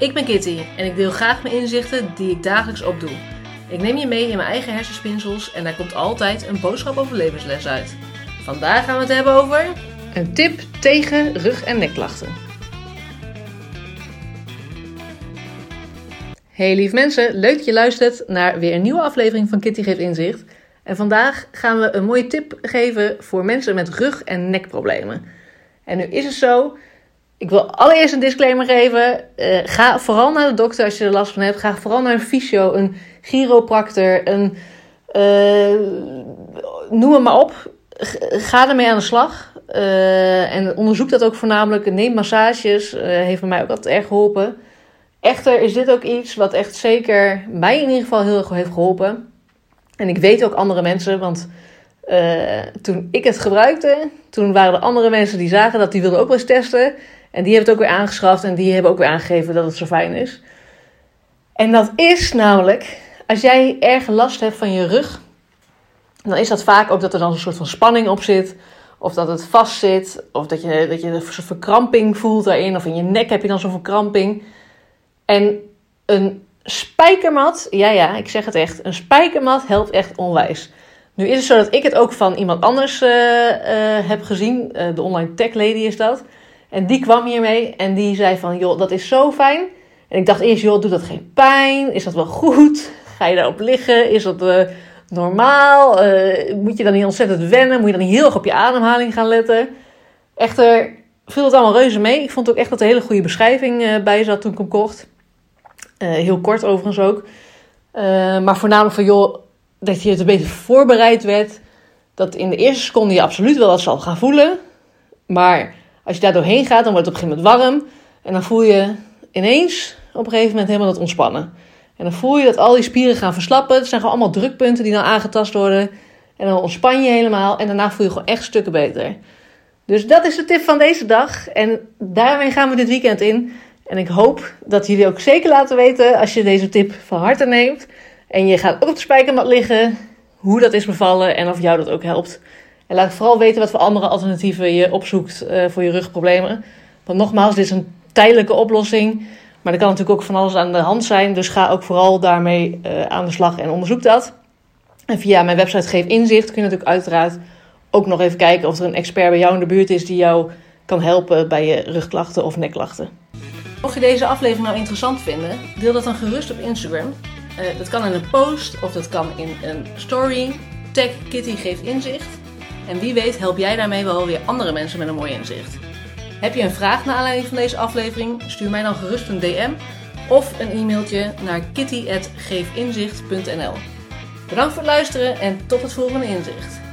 Ik ben Kitty en ik deel graag mijn inzichten die ik dagelijks opdoe. Ik neem je mee in mijn eigen hersenspinsels en daar komt altijd een boodschap over levensles uit. Vandaag gaan we het hebben over een tip tegen rug- en nekklachten. Hey lief mensen, leuk dat je luistert naar weer een nieuwe aflevering van Kitty Geeft Inzicht. En vandaag gaan we een mooie tip geven voor mensen met rug- en nekproblemen. En nu is het zo, ik wil allereerst een disclaimer geven. Eh, ga vooral naar de dokter als je er last van hebt. Ga vooral naar een fysio, een chiropractor, een... eh, noem het maar op. Ga ermee aan de slag. Eh, en onderzoek dat ook voornamelijk. Neem massages. heeft mij ook altijd erg geholpen. Echter is dit ook iets wat echt zeker mij in ieder geval heel erg heeft geholpen. En ik weet ook andere mensen, want toen ik het gebruikte, toen waren er andere mensen die zagen dat die wilden ook wel eens testen. En die hebben het ook weer aangeschaft en die hebben ook weer aangegeven dat het zo fijn is. En dat is namelijk, als jij erg last hebt van je rug, dan is dat vaak ook dat er dan een soort van spanning op zit. Of dat het vast zit, of dat je, dat je een soort verkramping voelt daarin. Of in je nek heb je dan zo'n verkramping. En een spijkermat, ja ja, ik zeg het echt, een spijkermat helpt echt onwijs. Nu is het zo dat ik het ook van iemand anders eh, eh, heb gezien. Eh, de online tech lady is dat. En die kwam hiermee en die zei van, joh, dat is zo fijn. En ik dacht eerst, joh, doet dat geen pijn? Is dat wel goed? Ga je daarop liggen? Is dat eh, normaal? Eh, moet je dan niet ontzettend wennen? Moet je dan niet heel erg op je ademhaling gaan letten? Echter viel het allemaal reuze mee. Ik vond ook echt dat er een hele goede beschrijving eh, bij zat toen ik hem kocht. Heel kort overigens ook. Maar voornamelijk van, joh, dat je het een beetje voorbereid werd. Dat in de eerste seconde je absoluut wel dat zal gaan voelen. Maar als je daar doorheen gaat, dan wordt het op een gegeven moment warm. En dan voel je ineens op een gegeven moment helemaal dat ontspannen. En dan voel je dat al die spieren gaan verslappen. Het zijn gewoon allemaal drukpunten die dan aangetast worden. En dan ontspan je helemaal. En daarna voel je gewoon echt stukken beter. Dus dat is de tip van deze dag. En daarmee gaan we dit weekend in. En ik hoop dat jullie ook zeker laten weten als je deze tip van harte neemt. En je gaat ook op de spijkermat liggen. Hoe dat is bevallen en of jou dat ook helpt. En laat vooral weten wat voor andere alternatieven je opzoekt eh, voor je rugproblemen. Want nogmaals, dit is een tijdelijke oplossing. Maar er kan natuurlijk ook van alles aan de hand zijn. Dus ga ook vooral daarmee eh, aan de slag en onderzoek dat. En via mijn website Geef Inzicht kun je natuurlijk uiteraard ook nog even kijken of er een expert bij jou in de buurt is die jou kan helpen bij je rugklachten of nekklachten. Mocht je deze aflevering nou interessant vinden, deel dat dan gerust op Instagram. Eh, dat kan in een post of dat kan in een story. Tag Kitty Geeft Inzicht. En wie weet help jij daarmee wel weer andere mensen met een mooi inzicht. Heb je een vraag naar aanleiding van deze aflevering? Stuur mij dan gerust een DM of een e-mailtje naar kitty.geefinzicht.nl Bedankt voor het luisteren en tot het volgende inzicht.